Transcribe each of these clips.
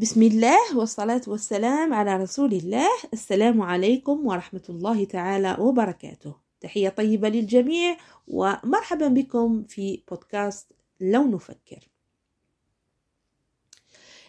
بسم الله والصلاة والسلام على رسول الله. السلام عليكم ورحمة الله تعالى وبركاته. تحية طيبة للجميع ومرحبا بكم في بودكاست لو نفكر.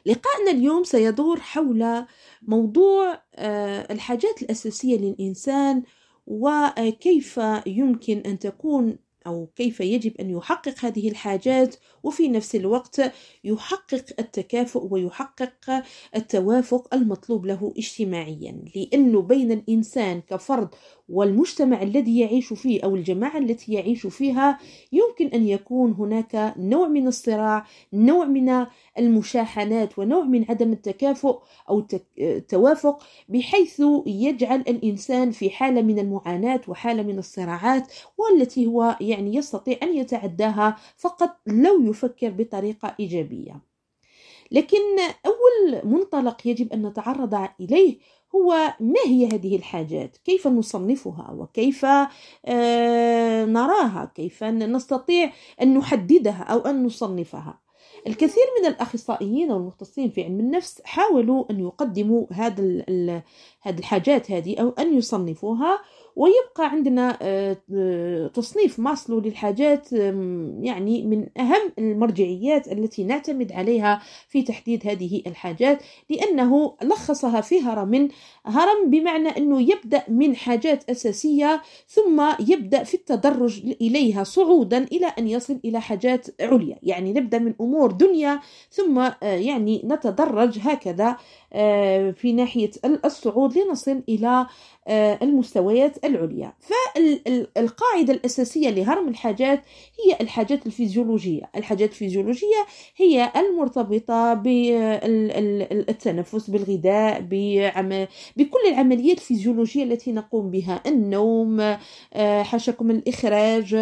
لقاءنا اليوم سيدور حول موضوع آه، الحاجات الأساسية للإنسان وكيف يمكن أن تكون أو كيف يجب أن يحقق هذه الحاجات وفي نفس الوقت يحقق التكافؤ ويحقق التوافق المطلوب له اجتماعيا. لأنه بين الإنسان كفرد والمجتمع الذي يعيش فيه أو الجماعة التي يعيش فيها يمكن أن يكون هناك نوع من الصراع نوع من المشاحنات ونوع من عدم التكافؤ أو التوافق بحيث يجعل الإنسان في حالة من المعاناة وحالة من الصراعات والتي هو يعني يستطيع أن يتعداها فقط لو يفكر بطريقة إيجابية. لكن أول منطلق يجب أن نتعرض إليه هو ما هي هذه الحاجات؟ كيف نصنفها؟ وكيف آه، نراها؟ كيف نستطيع أن نحددها أو أن نصنفها؟ الكثير من الأخصائيين والمختصين في علم النفس حاولوا أن يقدموا هذا هذه الحاجات هذه أو أن يصنفوها ويبقى عندنا آه، آه، تصنيف ماسلو للحاجات يعني من أهم المرجعيات التي نعتمد عليها في تحديد هذه الحاجات لأنه لخصها في هرم هرم بمعنى أنه يبدأ من حاجات أساسية ثم يبدأ في التدرج إليها صعودا إلى أن يصل إلى حاجات عليا. يعني نبدأ من أمور دنيا ثم آه، يعني نتدرج هكذا في ناحية الصعود لنصل إلى المستويات العليا. فالقاعدة الأساسية لهرم الحاجات هي الحاجات الفيزيولوجية. الحاجات الفيزيولوجية هي المرتبطة بالتنفس بالغذاء بكل العمليات الفيزيولوجية التي نقوم بها. النوم آه، حاشاكم الإخراج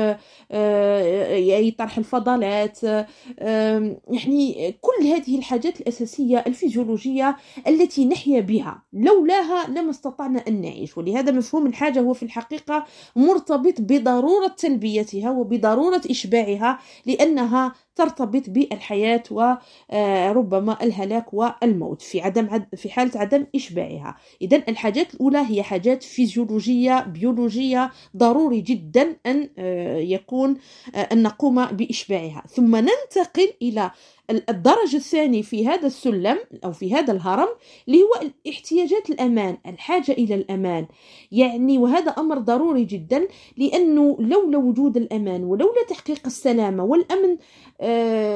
آه، طرح الفضلات يعني كل هذه الحاجات الأساسية الفيزيولوجية التي نحيا بها. لولاها لما استطعنا أن نعيش. ولهذا مفهوم الحاجة هو في الحقيقة مرتبط بضرورة تلبيتها وبضرورة إشباعها لأنها ترتبط بالحياة وربما آه، الهلاك والموت في عدم في حالة عدم إشباعها. إذا الحاجات الأولى هي حاجات فيزيولوجية بيولوجية. ضروري جدا أن آه، يكون آه، أن نقوم بإشباعها. ثم ننتقل إلى الدرج الثاني في هذا السلم أو في هذا الهرم اللي هو احتياجات الأمان الحاجة إلى الأمان. يعني وهذا أمر ضروري جدا لأنه لولا وجود الأمان ولولا تحقيق السلامة والأمن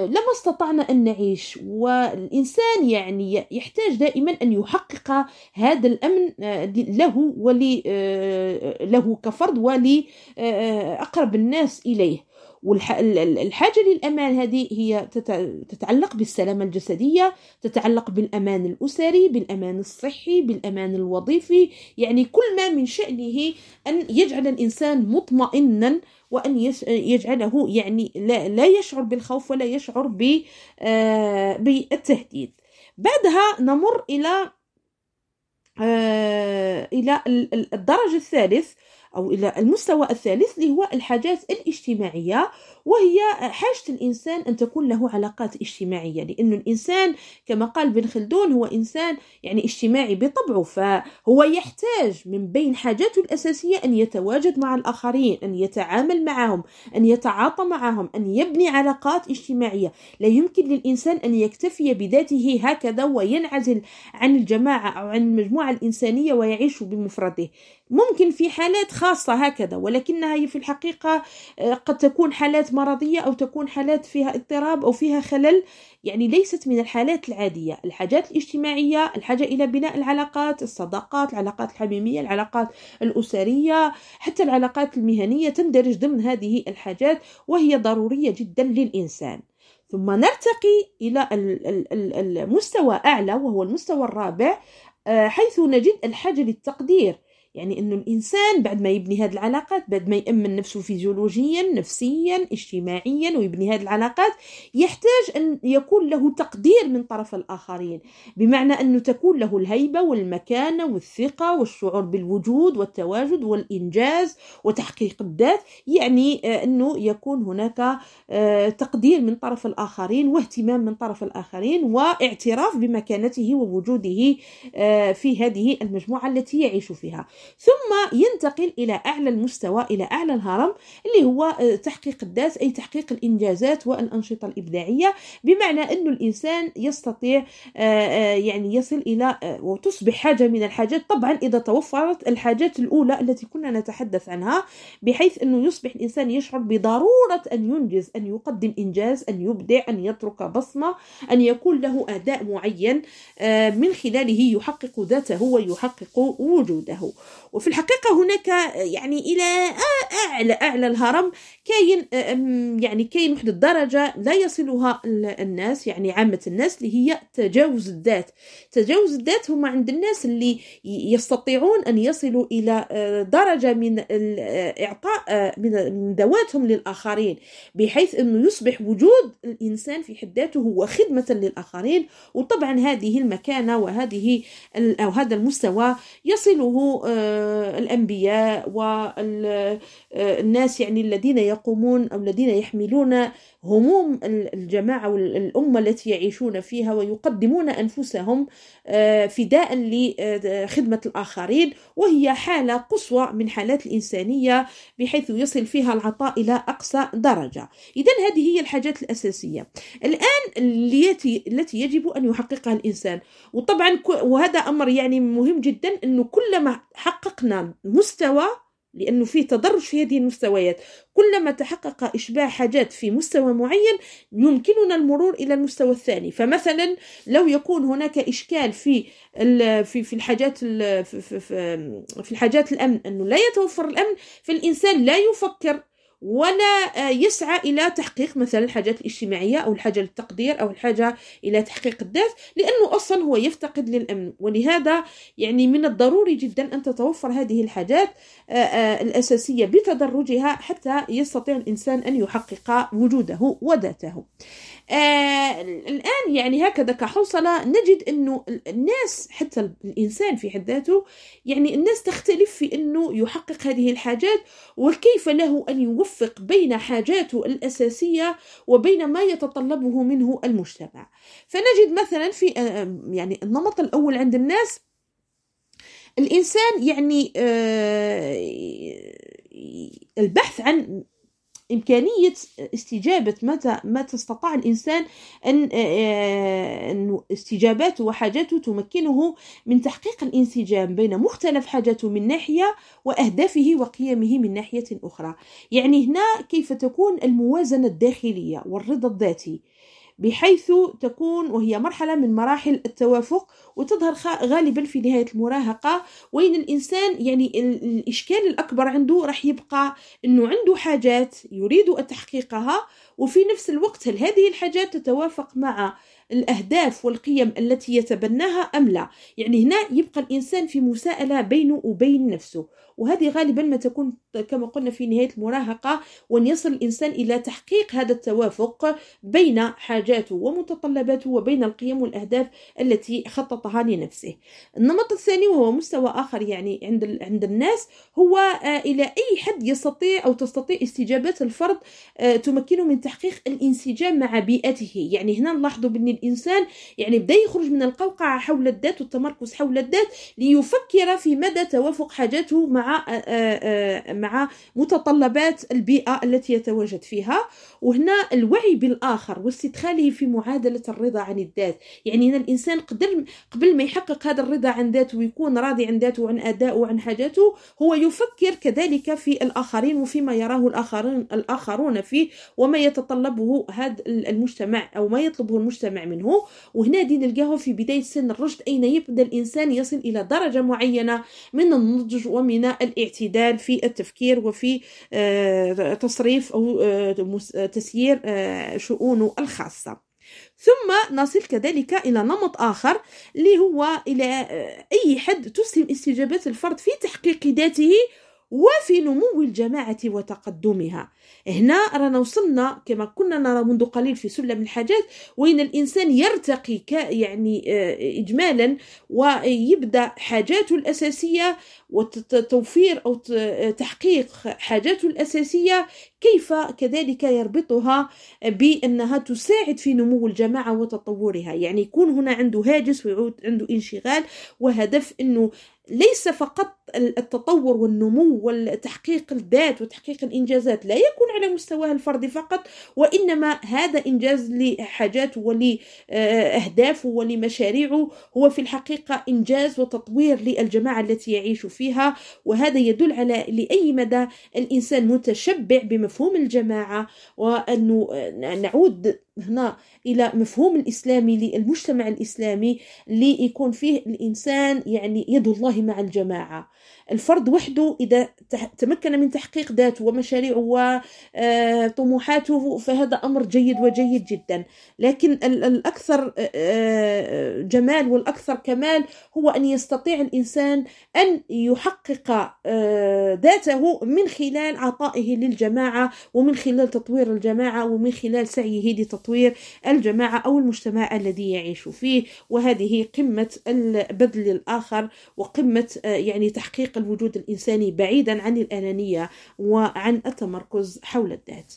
لما استطعنا أن نعيش والإنسان يعني يحتاج دائما أن يحقق هذا الأمن آه له ول آه له كفرد ولأقرب الناس إليه. والحاجة للأمان هذه هي تتعلق بالسلامة الجسدية تتعلق بالأمان الأسري بالأمان الصحي بالأمان الوظيفي. يعني كل ما من شأنه أن يجعل الإنسان مطمئنا وأن يجعله يعني لا, يشعر بالخوف ولا يشعر آه، بالتهديد. بعدها نمر إلى آه، إلى الدرجة الثالث أو إلى المستوى الثالث اللي هو الحاجات الاجتماعية وهي حاجة الإنسان أن تكون له علاقات اجتماعية لأن الإنسان كما قال بن خلدون هو إنسان يعني اجتماعي بطبعه فهو يحتاج من بين حاجاته الأساسية أن يتواجد مع الآخرين أن يتعامل معهم أن يتعاطى معهم أن يبني علاقات اجتماعية. لا يمكن للإنسان أن يكتفي بذاته هكذا وينعزل عن الجماعة أو عن المجموعة الإنسانية ويعيش بمفرده. ممكن في حالات خاصة هكذا ولكنها في الحقيقة آه، قد تكون حالات مرضية أو تكون حالات فيها اضطراب أو فيها خلل يعني ليست من الحالات العادية. الحاجات الاجتماعية الحاجة إلى بناء العلاقات الصداقات العلاقات الحميمية العلاقات الأسرية حتى العلاقات المهنية تندرج ضمن هذه الحاجات وهي ضرورية جدا للإنسان. ثم نرتقي إلى المستوى أعلى وهو المستوى الرابع آه، حيث نجد الحاجة للتقدير. يعني إنه الإنسان بعد ما يبني هذه العلاقات بعد ما يأمن نفسه فيزيولوجيا نفسيا اجتماعيا ويبني هذه العلاقات يحتاج أن يكون له تقدير من طرف الآخرين. بمعنى أنه تكون له الهيبة والمكانة والثقة والشعور بالوجود والتواجد والإنجاز وتحقيق الذات. يعني آه، أنه يكون هناك آه، تقدير من طرف الآخرين واهتمام من طرف الآخرين واعتراف بمكانته ووجوده آه، في هذه المجموعة التي يعيش فيها. ثم ينتقل إلى أعلى المستوى إلى أعلى الهرم اللي هو آه، تحقيق الذات أي تحقيق الإنجازات والأنشطة الإبداعية بمعنى أن الإنسان يستطيع آه، آه، يعني يصل إلى وتصبح حاجة من الحاجات. طبعا إذا توفرت الحاجات الأولى التي كنا نتحدث عنها بحيث أنه يصبح الإنسان يشعر بضرورة أن ينجز أن يقدم إنجاز أن يبدع أن يترك بصمة أن يكون له أداء معين من خلاله يحقق ذاته ويحقق وجوده. وفي الحقيقة هناك يعني إلى أعلى أعلى الهرم كاين يعني كاين واحد الدرجة لا يصلها الناس يعني عامة الناس اللي هي تجاوز الذات. تجاوز الذات هم عند الناس اللي يستطيعون أن يصلوا إلى آه، درجة من إعطاء آه، من ذواتهم للآخرين بحيث أنه يصبح وجود الإنسان في حد ذاته هو خدمة للآخرين. وطبعا هذه المكانة وهذه أو هذا المستوى يصله آه، الأنبياء والناس يعني الذين يقومون أو الذين يحملون هموم الجماعة والأمة التي يعيشون فيها ويقدمون أنفسهم آه، فداء لخدمة الآخرين وهي حالة قصوى من حالات الإنسانية بحيث يصل فيها العطاء إلى أقصى درجة. إذا هذه هي الحاجات الأساسية. الآن التي التي يجب أن يحققها الإنسان. وطبعا وهذا أمر يعني مهم جدا أنه كلما حققنا مستوى لأنه في تدرج في هذه المستويات. كلما تحقق إشباع حاجات في مستوى معين يمكننا المرور إلى المستوى الثاني. فمثلا لو يكون هناك إشكال في في في الحاجات في, في, في الحاجات الأمن أنه لا يتوفر الأمن فالإنسان لا يفكر ولا يسعى إلى تحقيق مثلا الحاجات الاجتماعية أو الحاجة للتقدير أو الحاجة إلى تحقيق الذات لأنه أصلا هو يفتقد للأمن. ولهذا يعني من الضروري جدا أن تتوفر هذه الحاجات آه، آه، الأساسية بتدرجها حتى يستطيع الإنسان أن يحقق وجوده وذاته. آه الآن يعني هكذا كحوصلة نجد أنه الناس حتى الإنسان في حد ذاته يعني الناس تختلف في أنه يحقق هذه الحاجات وكيف له أن يوفق بين حاجاته الأساسية وبين ما يتطلبه منه المجتمع. فنجد مثلا في آه يعني النمط الأول عند الناس الإنسان يعني آه البحث عن إمكانية استجابة متى متى استطاع الإنسان أن آه، أن استجاباته وحاجاته تمكنه من تحقيق الانسجام بين مختلف حاجاته من ناحية وأهدافه وقيمه من ناحية أخرى. يعني هنا كيف تكون الموازنة الداخلية والرضا الذاتي؟ بحيث تكون وهي مرحلة من مراحل التوافق وتظهر غالبا في نهاية المراهقة وين الإنسان يعني الإشكال الأكبر عنده راح يبقى أنه عنده حاجات يريد تحقيقها وفي نفس الوقت هل هذه الحاجات تتوافق مع الأهداف والقيم التي يتبناها أم لا. يعني هنا يبقى الإنسان في مساءلة بينه وبين نفسه. وهذه غالبا ما تكون كما قلنا في نهاية المراهقة وأن يصل الإنسان إلى تحقيق هذا التوافق بين حاجاته ومتطلباته وبين القيم والأهداف التي خططها لنفسه. النمط الثاني وهو مستوى آخر يعني عند عند الناس هو آه، إلى أي حد يستطيع أو تستطيع استجابات الفرد آه، تمكنه من تحقيق الانسجام مع بيئته. يعني هنا نلاحظوا بأن الإنسان يعني بدأ يخرج من القوقعة حول الذات والتمركز حول الذات ليفكر في مدى توافق حاجاته مع آه، مع متطلبات البيئة التي يتواجد فيها. وهنا الوعي بالآخر واستدخاله في معادلة الرضا عن الذات. يعني هنا الإنسان قدر قبل ما يحقق هذا الرضا عن ذاته ويكون راضي عن ذاته وعن أدائه وعن حاجاته هو يفكر كذلك في الآخرين وفيما يراه الآخرين الآخرون فيه وما يتطلبه هذا المجتمع أو ما يطلبه المجتمع. منه. وهنا دي نلقاه في بداية سن الرشد أين يبدأ الإنسان يصل إلى درجة معينة من النضج ومن الاعتدال في التفكير وفي آه، تصريف أو آه، تسيير آه، شؤونه الخاصة. ثم نصل كذلك إلى نمط آخر اللي هو إلى أي حد تسهم استجابات الفرد في تحقيق ذاته وفي نمو الجماعة وتقدمها. هنا رانا وصلنا كما كنا نرى منذ قليل في سلم الحاجات وين الإنسان يرتقي يعني آه، إجمالا ويبدأ حاجاته الأساسية وتوفير أو تحقيق حاجاته الأساسية كيف كذلك يربطها بأنها تساعد في نمو الجماعة وتطورها. يعني يكون هنا عنده هاجس ويعود عنده انشغال وهدف أنه ليس فقط التطور والنمو والتحقيق الذات وتحقيق الإنجازات لا يكون على مستواه الفردي فقط وإنما هذا إنجاز لحاجاته ولأهدافه ولمشاريعه. هو في الحقيقة إنجاز وتطوير للجماعة التي يعيش فيها وهذا يدل على لأي مدى الإنسان متشبع بمفهوم الجماعة وأنه نعود هنا إلى مفهوم الإسلامي للمجتمع الإسلامي ليكون فيه الإنسان يعني يد الله مع الجماعة. الفرد وحده إذا تمكن من تحقيق ذاته ومشاريعه وطموحاته فهذا أمر جيد وجيد جدا. لكن الأكثر جمال والأكثر كمال هو أن يستطيع الإنسان أن يحقق ذاته من خلال عطائه للجماعة ومن خلال تطوير الجماعة ومن خلال سعيه لتطوير الجماعة أو المجتمع الذي يعيش فيه. وهذه قمة البذل الآخر وقمة يعني تحقيق الوجود الإنساني بعيدا عن الأنانية وعن التمركز حول الذات.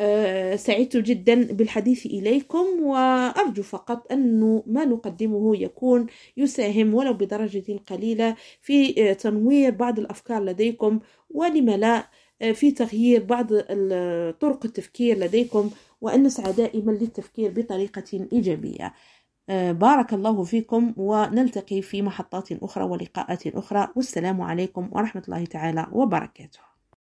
أه سعدت جدا بالحديث إليكم وأرجو فقط أن ما نقدمه يكون يساهم ولو بدرجة قليلة في آه، تنوير بعض الأفكار لديكم ولم لا آه، في تغيير بعض طرق التفكير لديكم وأن نسعى دائما للتفكير بطريقة إيجابية. آه، بارك الله فيكم ونلتقي في محطات أخرى ولقاءات أخرى. والسلام عليكم ورحمة الله تعالى وبركاته.